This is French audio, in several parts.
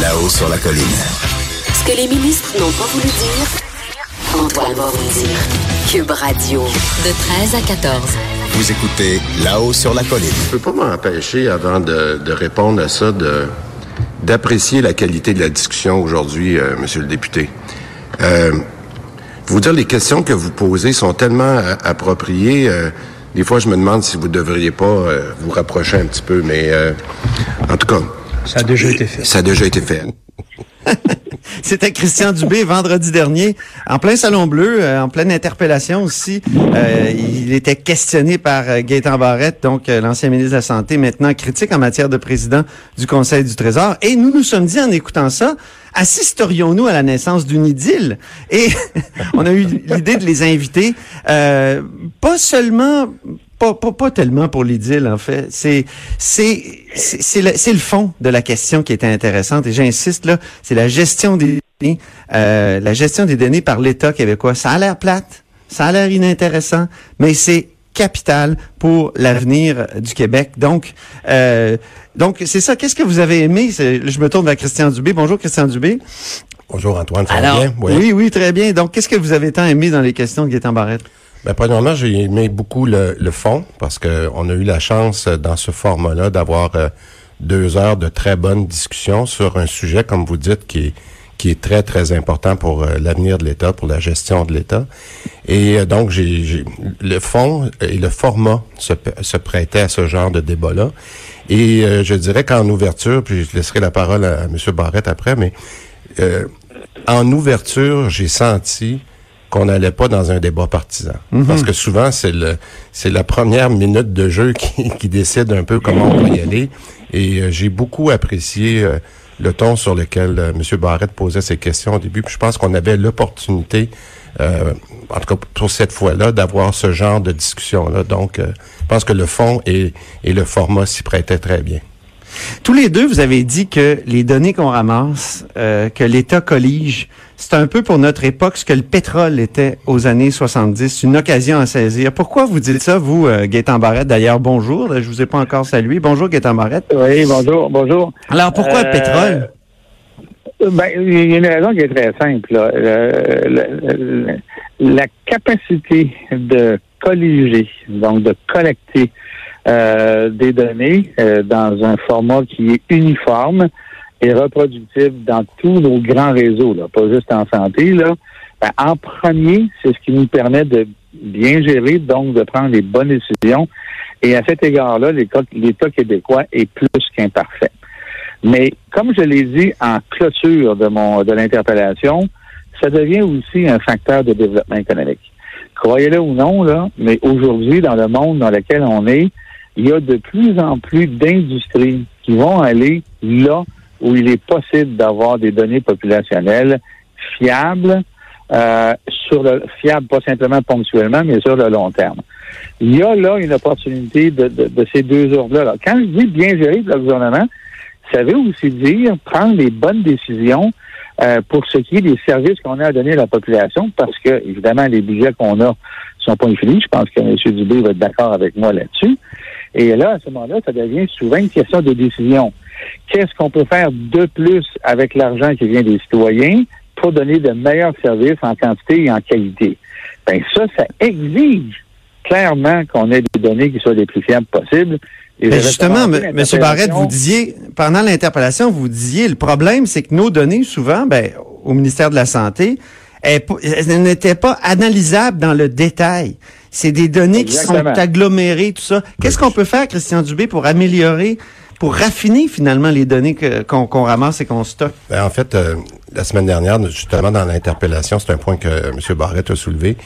Là-haut sur la colline. Ce que les ministres n'ont pas voulu dire, Antoine va vous dire. Cube Radio, de 13 à 14. Vous écoutez Là-haut sur la colline. Je peux pas m'empêcher, avant de, de répondre à ça, de d'apprécier la qualité de la discussion aujourd'hui, euh, Monsieur le député. Euh, vous dire, les questions que vous posez sont tellement euh, appropriées. euh, des fois, je me demande si vous devriez pas euh, vous rapprocher un petit peu, mais euh, en tout cas, Ça a déjà été fait. ça a déjà été fait. C'était Christian Dubé vendredi dernier, en plein Salon Bleu, euh, en pleine interpellation aussi. Euh, il était questionné par euh, Gaétan Barrette, donc euh, l'ancien ministre de la Santé, maintenant critique en matière de président du Conseil du Trésor. Et nous nous sommes dit en écoutant ça, assisterions-nous à la naissance d'une idylle? Et on a eu l'idée de les inviter, euh, pas seulement pas, pas, pas tellement pour l'idylle, en fait. C'est, c'est, c'est, c'est le, c'est le fond de la question qui était intéressante. Et j'insiste là, c'est la gestion des données, euh, la gestion des données par l'État québécois. Ça a l'air plate, ça a l'air inintéressant, mais c'est capital pour l'avenir du Québec. Donc, euh, donc c'est ça. Qu'est-ce que vous avez aimé? C'est- Je me tourne vers Christian Dubé. Bonjour, Christian Dubé. Bonjour Antoine, ça va Alors, bien? oui. oui, très bien. Donc, qu'est-ce que vous avez tant aimé dans les questions de Gaétan Barrette? Ben, premièrement, j'ai aimé beaucoup le, le fond parce que on a eu la chance euh, dans ce format-là d'avoir euh, deux heures de très bonnes discussions sur un sujet, comme vous dites, qui est qui est très très important pour euh, l'avenir de l'État, pour la gestion de l'État. Et euh, donc j'ai- le fond et le format se, se prêtaient à ce genre de débat-là. Et euh, je dirais qu'en ouverture, puis je laisserai la parole à, à M. Barrette après, mais euh, en ouverture, j'ai senti qu'on n'allait pas dans un débat partisan. Parce que souvent, c'est le c'est la première minute de jeu qui, qui décide un peu comment on va y aller. Et euh, j'ai beaucoup apprécié euh, le ton sur lequel euh, M. Barrette posait ses questions au début. Puis je pense qu'on avait l'opportunité, euh, en tout cas pour cette fois-là, d'avoir ce genre de discussion-là. Donc, euh, je pense que le fond et, et le format s'y prêtaient très bien. Tous les deux, vous avez dit que les données qu'on ramasse, euh, que l'État collige, c'est un peu pour notre époque ce que le pétrole était aux années 70, une occasion à saisir. Pourquoi vous dites ça, vous, euh, Gaétan Barrette? D'ailleurs, bonjour. Je vous ai pas encore salué. Bonjour, Gaétan Barrette. Oui, bonjour, bonjour. Alors, pourquoi le Euh, pétrole? Ben, il y a une raison qui est très simple. là. Le- le- le- la capacité de colliger, donc de collecter euh, des données euh, dans un format qui est uniforme et reproductible dans tous nos grands réseaux, là, pas juste en santé, là. Ben, en premier, c'est ce qui nous permet de bien gérer, donc de prendre les bonnes décisions. Et à cet égard-là, l'État québécois est plus qu'imparfait. Mais comme je l'ai dit en clôture de mon de l'interpellation, ça devient aussi un facteur de développement économique. Croyez-le ou non, là, mais aujourd'hui, dans le monde dans lequel on est, il y a de plus en plus d'industries qui vont aller là où il est possible d'avoir des données populationnelles fiables, euh, sur le pas simplement ponctuellement, mais sur le long terme. Il y a là une opportunité de, de, de ces deux ordres-là. là. Quand je dis bien gérer le gouvernement, ça veut aussi dire prendre les bonnes décisions euh, pour ce qui est des services qu'on a à donner à la population, parce que, évidemment, les budgets qu'on a sont pas infinis. Je pense que M. Dubé va être d'accord avec moi là-dessus. Et là, à ce moment-là, ça devient souvent une question de décision. Qu'est-ce qu'on peut faire de plus avec l'argent qui vient des citoyens pour donner de meilleurs services en quantité et en qualité? Ben ça, ça exige clairement qu'on ait des données qui soient les plus fiables possibles. Et j'avais justement, M. Barrette, vous disiez, pendant l'interpellation, vous disiez, le problème, c'est que nos données, souvent, ben, au ministère de la Santé, elles, elles n'étaient pas analysables dans le détail. C'est des données qui sont agglomérées, tout ça. Qu'est-ce qu'on peut faire, Christian Dubé, pour améliorer, pour raffiner finalement les données que- qu'on qu'on ramasse et qu'on stocke? Ben, en fait, euh, la semaine dernière, justement, dans l'interpellation, c'est un point que euh, M. Barrett a soulevé.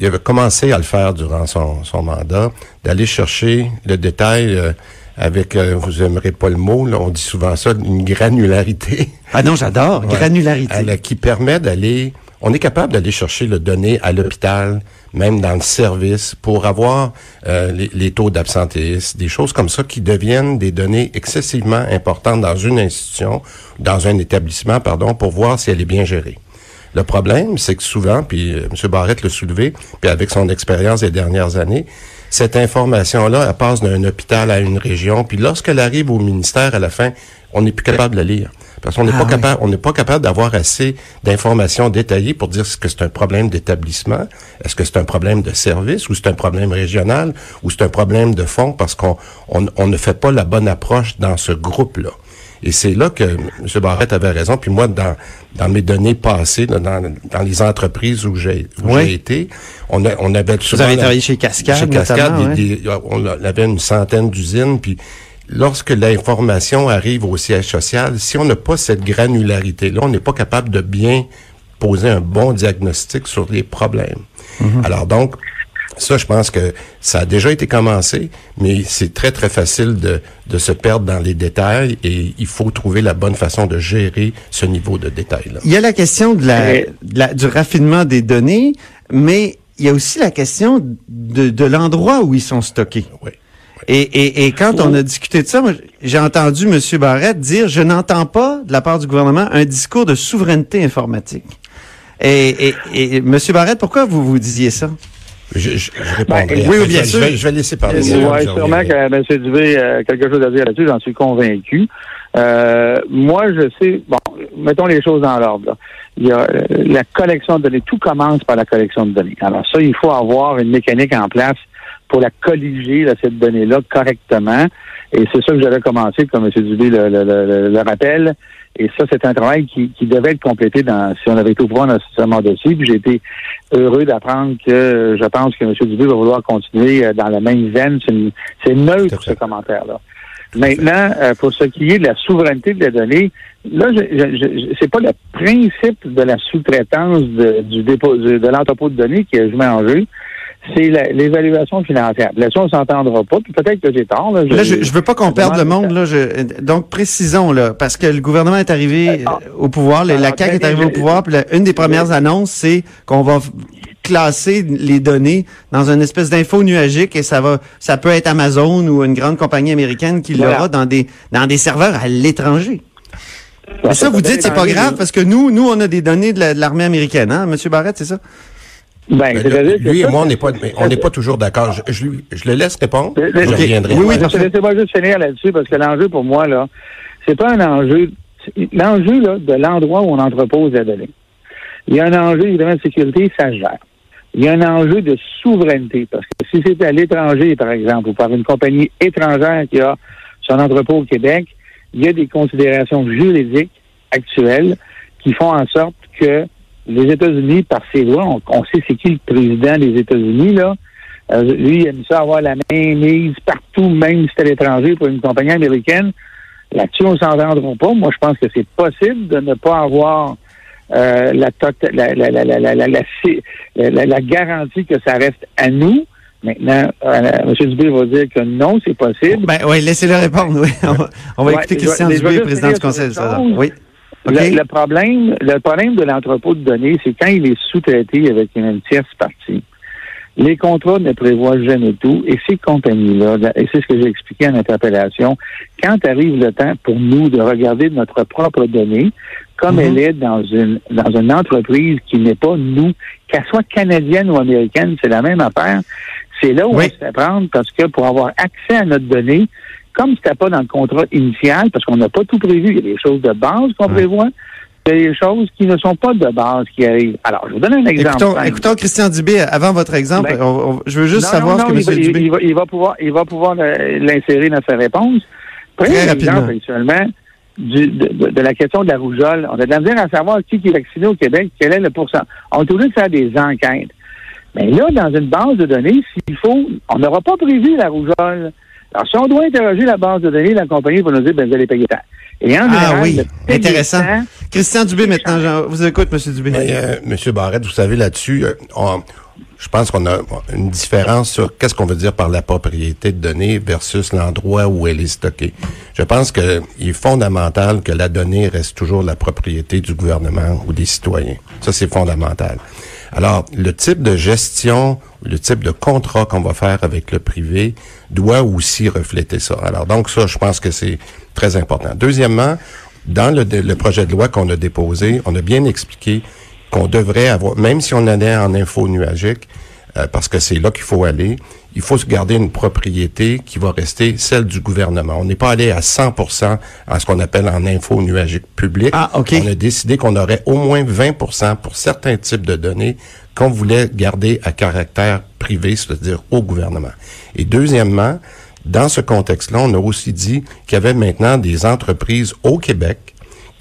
Il avait commencé à le faire durant son, son mandat, d'aller chercher le détail euh, avec, euh, vous aimerez pas le mot, là, on dit souvent ça, une granularité. Ah non, j'adore. Ouais. Granularité. Elle, qui permet d'aller, on est capable d'aller chercher le donné à l'hôpital, même dans le service, pour avoir euh, les, taux d'absentéisme, des choses comme ça qui deviennent des données excessivement importantes dans une institution, dans un établissement, pardon, pour voir si elle est bien gérée. Le problème, c'est que souvent, puis euh, M. Barrett l'a soulevé, puis avec son expérience des dernières années, cette information-là, elle passe d'un hôpital à une région, puis lorsqu'elle arrive au ministère à la fin, on n'est plus capable de la lire. Parce qu'on n'est Ah pas oui. capable, on n'est pas capable d'avoir assez d'informations détaillées pour dire est-ce que c'est un problème d'établissement, est-ce que c'est un problème de service, ou c'est un problème régional, ou c'est un problème de fond, parce qu'on on, on ne fait pas la bonne approche dans ce groupe-là. Et c'est là que M. Barrett avait raison. Puis moi, dans, dans mes données passées, là, dans, dans les entreprises où j'ai où Oui. j'ai été, on, a, on avait souvent... avez travaillé chez Cascade, Chez Cascade, on avait une centaine d'usines. Puis lorsque l'information arrive au siège social, si on n'a pas cette granularité-là, on n'est pas capable de bien poser un bon diagnostic sur les problèmes. Mm-hmm. Alors donc, ça, je pense que ça a déjà été commencé, mais c'est très, très facile de, de se perdre dans les détails et il faut trouver la bonne façon de gérer ce niveau de détail-là. Il y a la question de la, de la- du raffinement des données, mais il y a aussi la question de, de l'endroit où ils sont stockés. Oui. Et, et, et quand on a discuté de ça, j'ai entendu M. Barrett dire, je n'entends pas de la part du gouvernement un discours de souveraineté informatique. Et, et, et M. Barrett, pourquoi vous vous disiez ça? Je, je, je répondrai. Ben, oui, bien je, sûr. Je vais, je vais laisser parler. Oui, sûrement que M. Dubé a quelque chose à dire là-dessus, j'en suis convaincu. Euh, moi, je sais, bon, mettons les choses dans l'ordre. Il y a euh, la collection de données. Tout commence par la collection de données. Alors ça, il faut avoir une mécanique en place pour la colliger, là, cette donnée-là, correctement. Et c'est ça que j'avais commencé, comme M. Dubé le, le, le, le rappelle. Et ça, c'est un travail qui, qui devait être complété dans, si on avait été au pouvoir dans ce dossier. Puis j'ai été heureux d'apprendre que je pense que M. Dubé va vouloir continuer euh, dans la même veine. C'est Tout neutre, ce commentaire-là. Maintenant, euh, pour ce qui est de la souveraineté de la donnée, là, je, je, je- c'est pas le principe de la sous-traitance de, du dépôt de, de l'entrepôt de données qui est mets en jeu, c'est l'évaluation financière. Là-dessus, on s'entendra pas. Puis peut-être que j'ai tort. Là, Là, je, je veux pas qu'on perde le monde. Là, je, donc, précisons, là, parce que le gouvernement est arrivé Ah. au pouvoir, la CAQ est arrivée au pouvoir, puis la- une des premières annonces, c'est qu'on va classer les données dans une espèce d'info nuagique et ça va, ça peut être Amazon ou une grande compagnie américaine qui Voilà. l'aura dans des, dans des serveurs à l'étranger. Ben, Mais ça, vous dites, c'est pas grave parce que nous, nous, on a des données de la- de l'armée américaine, hein, Monsieur Barrett, c'est ça? Ben, Ben, lui et moi, on n'est pas, on n'est pas toujours d'accord. Je, je, lui- je le laisse répondre. Mais- je ok. reviendrai. Oui, oui, Laissez- Laissez-moi juste finir là-dessus parce que l'enjeu pour moi, là, c'est pas un enjeu. L'enjeu là, de l'endroit où on entrepose la donnée. Il y a un enjeu évidemment de sécurité, ça se gère. Il y a un enjeu de souveraineté parce que si c'est à l'étranger, par exemple, ou par une compagnie étrangère qui a son entrepôt au Québec, il y a des considérations juridiques actuelles qui font en sorte que les États-Unis, par ses lois, on, on sait c'est qui le président des États-Unis, là. Euh, lui, il aime ça avoir la main mise partout, même si c'est à l'étranger pour une compagnie américaine. Là-dessus, on ne s'entendra pas. Moi, je pense que c'est possible de ne pas avoir euh, la, la, la, la, garantie que ça reste à nous. Maintenant, euh, M. Dubé va dire que non, c'est possible. Ben, oui, laissez-le répondre, oui. On va, on va Ouais, écouter Christian Dubé, président du Conseil. Oui. Le, le problème, le problème de l'entrepôt de données, c'est quand il est sous-traité avec une tierce partie. Les contrats ne prévoient jamais tout. Et ces compagnies-là, et c'est ce que j'ai expliqué en interpellation, quand arrive le temps pour nous de regarder notre propre donnée, comme Mhm. elle est dans une dans une entreprise qui n'est pas nous, qu'elle soit canadienne ou américaine, c'est la même affaire. C'est là où Oui. on se fait prendre parce que pour avoir accès à notre donnée, comme c'était pas dans le contrat initial, parce qu'on n'a pas tout prévu, il y a des choses de base qu'on Ouais. prévoit, il y a des choses qui ne sont pas de base qui arrivent. Alors, je vous donne un exemple. Écoutons, Christian Dubé, avant votre exemple, Ben, on- on- je veux juste Non, savoir non, non, ce que il va, M. il- Dubé... il va, il va pouvoir, il va pouvoir euh, l'insérer dans sa réponse. Prenez Très rapidement. actuellement du, de, la question de la rougeole. On a de la misère à savoir qui, qui est vacciné au Québec, quel est le pourcentage. On est obligé de faire des enquêtes. Mais là, dans une base de données, s'il faut, on n'aura pas prévu la rougeole. Alors, si on doit interroger la base de données, la compagnie va nous dire, ben, vous allez payer tant. Et en Ah général, oui, intéressant. Christian Dubé, maintenant, Jean, vous écoute, M. Dubé. Mais, euh, Monsieur Barrette, vous savez là-dessus, euh, je pense qu'on a une différence sur qu'est-ce qu'on veut dire par la propriété de données versus l'endroit où elle est stockée. Je pense qu'il est fondamental que la donnée reste toujours la propriété du gouvernement ou des citoyens. Ça, c'est fondamental. Alors, le type de gestion, le type de contrat qu'on va faire avec le privé doit aussi refléter ça. Alors, donc ça, je pense que c'est très important. Deuxièmement, dans le, projet de loi qu'on a déposé, on a bien expliqué qu'on devrait avoir, même si on allait en info nuagique, euh, parce que c'est là qu'il faut aller, il faut se garder une propriété qui va rester celle du gouvernement. On n'est pas allé à 100% à ce qu'on appelle en info nuagique public. Ah, OK. On a décidé qu'on aurait au moins 20% pour certains types de données qu'on voulait garder à caractère privé, c'est-à-dire au gouvernement. Et deuxièmement, dans ce contexte-là, on a aussi dit qu'il y avait maintenant des entreprises au Québec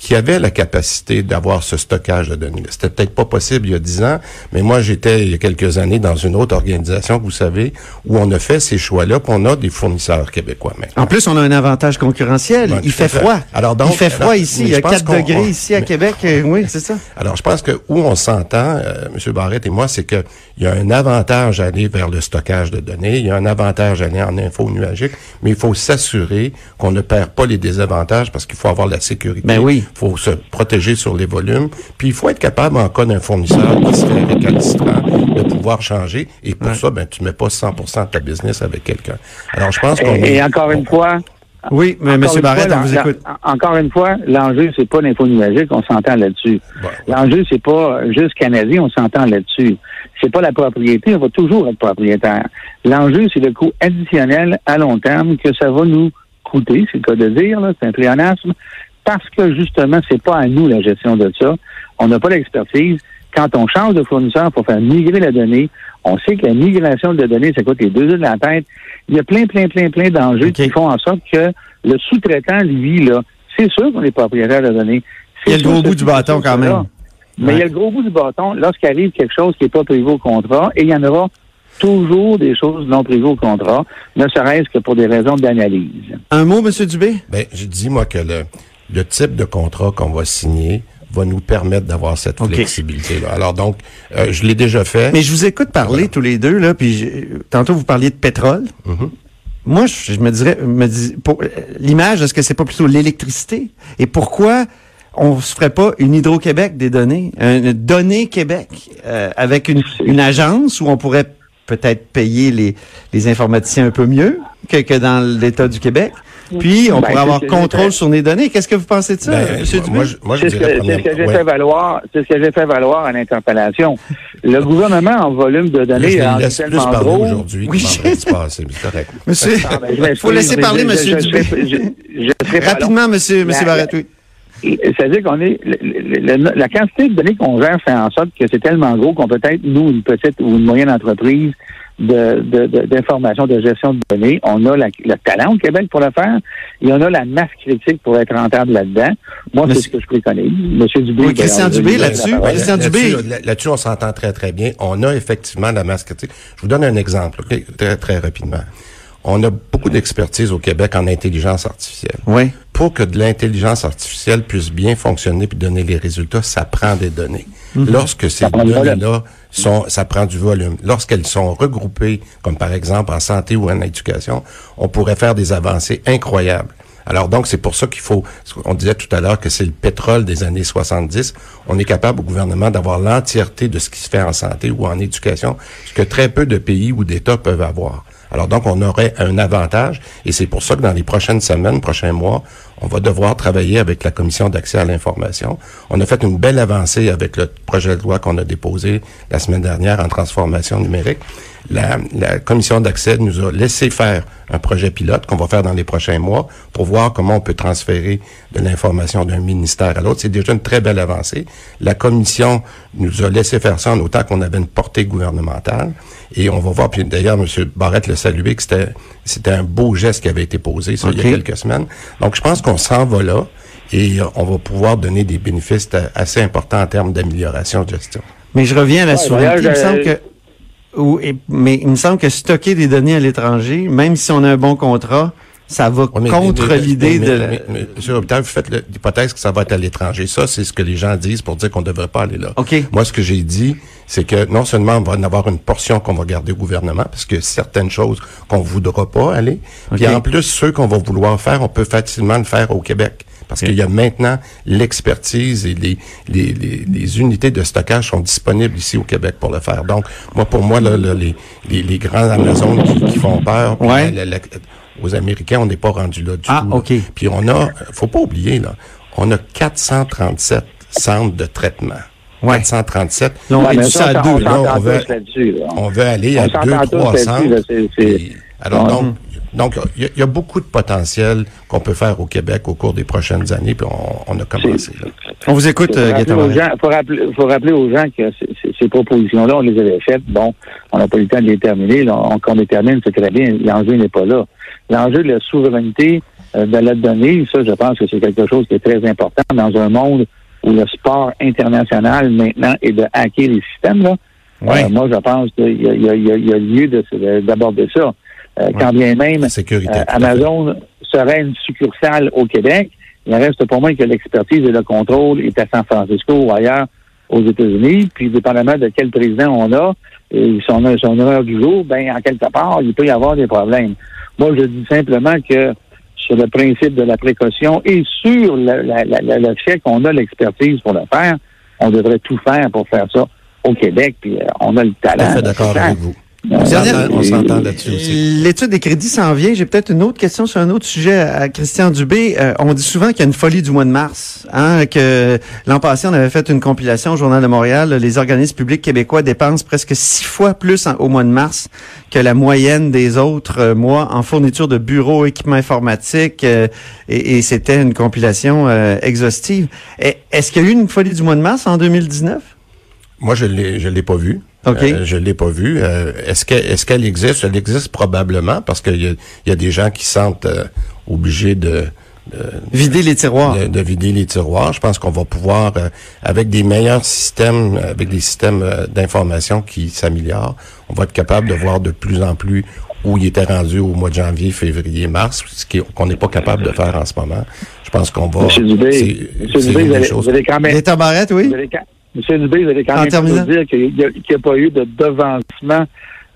qui avaient la capacité d'avoir ce stockage de données. C'était peut-être pas possible il y a dix ans, mais moi j'étais il y a quelques années dans une autre organisation que vous savez où on a fait ces choix-là, puis on a des fournisseurs québécois maintenant. En plus, on a un avantage concurrentiel. Il fait froid. Alors donc, il fait froid alors, ici. Il y a je pense 4 qu'on- degrés on- ici à mais- Québec. Euh, Oui, c'est ça. Alors, je pense que où on s'entend, euh, M. Barrette et moi, c'est que il y a un avantage à aller vers le stockage de données, il y a un avantage à aller en info nuagique, mais il faut s'assurer qu'on ne perd pas les désavantages parce qu'il faut avoir la sécurité. Ben oui. Il faut se protéger sur les volumes, puis il faut être capable, en cas d'un fournisseur qui serait récalcitrant, de pouvoir changer. Et pour ça, ben, tu mets pas 100% de ta business avec quelqu'un. Alors, je pense qu'on Et, est- et encore une fois, Oui, mais Encore M. une Barrett, fois, on vous écoute. Encore une fois, l'enjeu, c'est pas l'info nuagique, on s'entend là-dessus. Bon. L'enjeu, c'est pas juste canadien, on s'entend là-dessus. C'est pas la propriété, on va toujours être propriétaire. L'enjeu, c'est le coût additionnel à long terme que ça va nous coûter, c'est le cas de dire, là, c'est un pléonasme, parce que justement, c'est pas à nous la gestion de ça. On n'a pas l'expertise. Quand on change de fournisseur pour faire migrer la donnée, on sait que la migration de données, ça coûte les deux yeux de la tête. Il y a plein, plein, plein, plein d'enjeux qui font en sorte que le sous-traitant, lui, là, c'est sûr qu'on est propriétaire de données. Il y a C'est le gros bout du bâton quand même. Mais Ouais. il y a le gros bout du bâton lorsqu'arrive quelque chose qui n'est pas prévu au contrat, et il y en aura toujours des choses non prévues au contrat, ne serait-ce que pour des raisons d'analyse. Un mot, M. Dubé? Ben, je dis, moi, que le, le type de contrat qu'on va signer va nous permettre d'avoir cette OK. flexibilité-là. Alors, donc, euh, je l'ai déjà fait. Mais je vous écoute parler tous les deux, là, puis tantôt vous parliez de pétrole. Mhm. Moi, je, je me dirais, me dis, pour euh, l'image, est-ce que c'est pas plutôt l'électricité? Et pourquoi on se ferait pas une Hydro-Québec des données, une Données Québec, euh, avec une, une agence où on pourrait peut-être payer les, les informaticiens un peu mieux que, que dans l'État du Québec? Puis, on Ben, pourrait avoir contrôle sur les données. Qu'est-ce que vous pensez de ça, Ben, M. Dubé? moi, je, moi, je C'est ce que, dirais c'est ce que j'ai fait ouais. valoir. C'est ce que j'ai fait valoir à l'interpellation. Le gouvernement en volume de Là, données je en les est plus tellement parler gros. aujourd'hui Oui, je- c'est correct. Monsieur, Ah, ben, je faut laisser parler, je- M. je- je Dubé. je- je. Rapidement, Monsieur, Monsieur La- Barrett, oui. C'est-à-dire qu'on est le- le- le- la quantité de données qu'on gère fait en sorte que c'est tellement gros qu'on peut être, nous, une petite ou une moyenne entreprise de- de- de- d'information, de, gestion de données. On a la- le talent au Québec pour le faire et on a la masse critique pour être rentable là-dedans. Moi, c'est ce que je préconise. Monsieur Dubé. Oui, Christian Dubé, là-dessus, parole. Christian Là-dessus, Dubé. là- Là-dessus, on s'entend très, très bien. On a effectivement la masse critique. Je vous donne un exemple, ok, très, très rapidement. On a beaucoup d'expertise au Québec en intelligence artificielle. Oui. Pour que de l'intelligence artificielle puisse bien fonctionner puis donner les résultats, ça prend des données. Lorsque ces données-là sont, ça prend du volume. Lorsqu'elles sont regroupées, comme par exemple en santé ou en éducation, on pourrait faire des avancées incroyables. Alors donc, c'est pour ça qu'il faut, on disait tout à l'heure que c'est le pétrole des années 70. On est capable au gouvernement d'avoir l'entièreté de ce qui se fait en santé ou en éducation, ce que très peu de pays ou d'États peuvent avoir. Alors donc, on aurait un avantage et c'est pour ça que dans les prochaines semaines, prochains mois, on va devoir travailler avec la Commission d'accès à l'information. On a fait une belle avancée avec le projet de loi qu'on a déposé la semaine dernière en transformation numérique. La, la Commission d'accès nous a laissé faire un projet pilote qu'on va faire dans les prochains mois pour voir comment on peut transférer de l'information d'un ministère à l'autre. C'est déjà une très belle avancée. La Commission nous a laissé faire ça en autant qu'on avait une portée gouvernementale. Et on va voir, puis d'ailleurs, M. Barrette l'a salué, que c'était, c'était un beau geste qui avait été posé ça, il y a quelques semaines. Donc, je pense qu'on s'en va là et euh, on va pouvoir donner des bénéfices assez importants en termes d'amélioration de gestion. Mais je reviens à la Ouais, souveraineté. Il me semble que, ou- et- mais il me semble que stocker des données à l'étranger, même si on a un bon contrat, ça va mais- contre l'idée de... mais- mais- Monsieur Robitaille, vous faites l'hypothèse que ça va être à l'étranger. Ça, c'est ce que les gens disent pour dire qu'on ne devrait pas aller là. OK. Moi, ce que j'ai dit, c'est que non seulement on va en avoir une portion qu'on va garder au gouvernement, parce que certaines choses qu'on voudra pas aller, puis OK. en plus, ceux qu'on va vouloir faire, on peut facilement le faire au Québec. Parce qu'il y a maintenant l'expertise et les, les, les, les unités de stockage sont disponibles ici au Québec pour le faire. Donc, moi, pour moi, là, là, les, les, les grands Amazon qui, qui font peur, puis Ouais. la- la- la- aux Américains, on n'est pas rendu là du Ah, tout. Puis on a, faut pas oublier, là, on a 437 centres de traitement. Ouais. 437. Là, on Ouais, mais ça à on deux. là, on veut- là-dessus, là. On veut aller On à s'entend deux, tous trois là-dessus, centres. là, c'est- c'est- Puis, alors, Ouais. donc, donc, il y, a- il y a beaucoup de potentiel qu'on peut faire au Québec au cours des prochaines années, puis on, on a commencé. Là. On vous écoute, Il faut euh, rappeler Gaëtan gens- faut rappeler, faut rappeler aux gens que c- c- ces propositions-là, on les avait faites. Bon, on n'a pas eu le temps de les terminer. Là, on, qu'on les termine, c'est très bien. L'enjeu n'est pas là. L'enjeu de la souveraineté euh, de la donnée, ça, je pense que c'est quelque chose qui est très important dans un monde où le sport international maintenant est de hacker les systèmes. Là. Ouais. Euh, moi, je pense qu'il y a, il y a- il y il lieu de- de- d'aborder ça. Euh, Quand bien même sécurité. euh. Amazon serait une succursale au Québec. Il reste pour moi que l'expertise et le contrôle est à San Francisco ou ailleurs aux États-Unis. Puis, dépendamment de quel président on a, et son, son heure du jour, ben en quelque part, il peut y avoir des problèmes. Moi, je dis simplement que sur le principe de la précaution et sur le, la- la- la- le fait qu'on a l'expertise pour le faire, on devrait tout faire pour faire ça au Québec. Puis, euh, on a le Tout à talent. fait d'accord avec vous. Euh, On s'entend- là-dessus aussi. L'étude des crédits s'en vient. J'ai peut-être une autre question sur un autre sujet à Christian Dubé. Euh, on dit souvent qu'il y a une folie du mois de mars. Hein, que l'an passé, on avait fait une compilation au Journal de Montréal. Les organismes publics québécois dépensent presque six fois plus en- au mois de mars que la moyenne des autres euh, mois en fourniture de bureaux, équipements informatiques. euh, et et c'était une compilation euh, exhaustive. Est-ce qu'il y a eu une folie du mois de mars en 2019? Moi, je l'ai, je l'ai pas vu. OK. Euh, je l'ai pas vu. Euh, est-ce qu'elle, est-ce qu'elle existe? Elle existe probablement parce qu'il y a, il y a des gens qui se sentent euh, obligés de, de, Vider les tiroirs. de, de vider les tiroirs. Je pense qu'on va pouvoir, euh, avec des meilleurs systèmes, euh, avec des systèmes euh, d'information qui s'améliorent, on va être capable de voir de plus en plus où il était rendu au mois de janvier, février, mars, ce qui- qu'on n'est pas capable de faire en ce moment. Je pense qu'on va. Monsieur Dubé, c'est- Monsieur c'est Dubé, vous choses- vous quand même Barrette, oui? Vous Monsieur Dubé, vous allez quand En même terminant. dire qu'il n'y a, a pas eu de devancement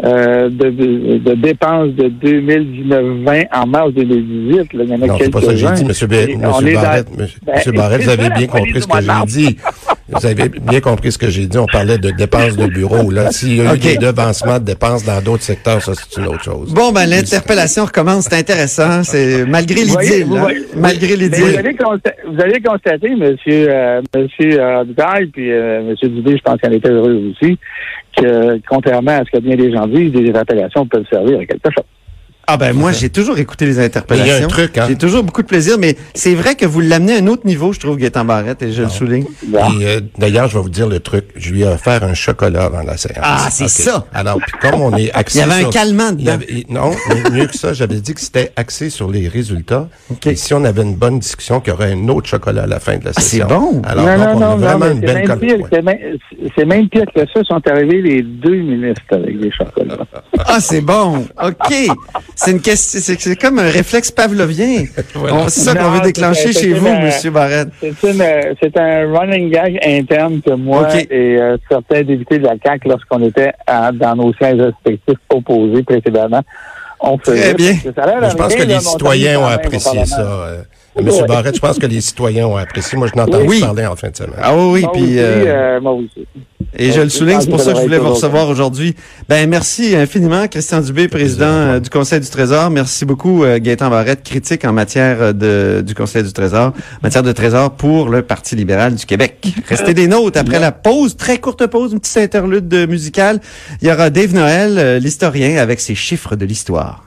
euh, de, de, de dépenses de 2019-20 en mars 2018. Là. Il y en a Non, c'est pas ça que j'ai dit, dans- Barrette. Monsieur, Ben, Barrette, vous avez bien compris ce que j'ai dit. Vous avez bien compris ce que j'ai dit. On parlait de dépenses de bureau. Là, s'il y a eu des devancements de dépenses dans d'autres secteurs, ça, c'est une autre chose. Bon, ben l'interpellation recommence. C'est intéressant. C'est malgré Vous voyez, l'idylle. vous hein. Malgré vous l'idylle. allez, consta- vous allez constater, Monsieur, euh, Monsieur euh, puis euh, Monsieur Dubé, je pense qu'il en était heureux aussi, que contrairement à ce que bien des gens disent, des appellations peuvent servir à quelque chose. Ah ben moi, j'ai toujours écouté les Mais il y a interpellations. un truc, hein. J'ai toujours beaucoup de plaisir, mais c'est vrai que vous l'amenez à un autre niveau, je trouve, Gaëtan Barrette, et je le souligne. Et euh, d'ailleurs, je vais vous dire le truc. Je lui ai offert un chocolat avant la séance. Ah, c'est ça. Alors, puis comme on est axé Il y avait un sur- calmant dedans. avait- non, mais mieux que ça, j'avais dit que c'était axé sur les résultats. OK. Et si on avait une bonne discussion, qu'il y aurait un autre chocolat à la fin de la Ah, c'est session. bon. Alors, non, donc, non, on a vraiment une c'est belle c'est même, c'est même pire que ça. Sont arrivés les deux ministres avec des chocolats. Ah, c'est bon. OK. C'est une question, c'est c'est comme un réflexe pavlovien. C'est ça qu'on veut déclencher c'est- chez c'est vous, Barrette. C'est une, euh, c'est un running gag interne que moi et euh, certains députés de la CAQ, lorsqu'on était à- dans nos sièges respectifs opposés précédemment, on faisait. Très bien. Parce que ça a l'air Je pense que les citoyens ont apprécié ça. Euh, Monsieur Ouais. Barrette, je pense que les citoyens ont apprécié. Moi, je n'entends Oui. pas parler en fin de semaine. Ah oui, Moi puis aussi, euh, euh, moi aussi. et je le souligne, c'est pour ça que je voulais vous recevoir aujourd'hui. Ben merci infiniment, Christian Dubé, président euh, du Conseil du Trésor. Merci beaucoup, euh, Gaëtan Barrette, critique en matière de, du Conseil du Trésor, matière de Trésor pour le Parti libéral du Québec. Restez des nôtres après la pause, très courte pause, une petite interlude musicale. Il y aura Dave Noël, l'historien, avec ses chiffres de l'histoire.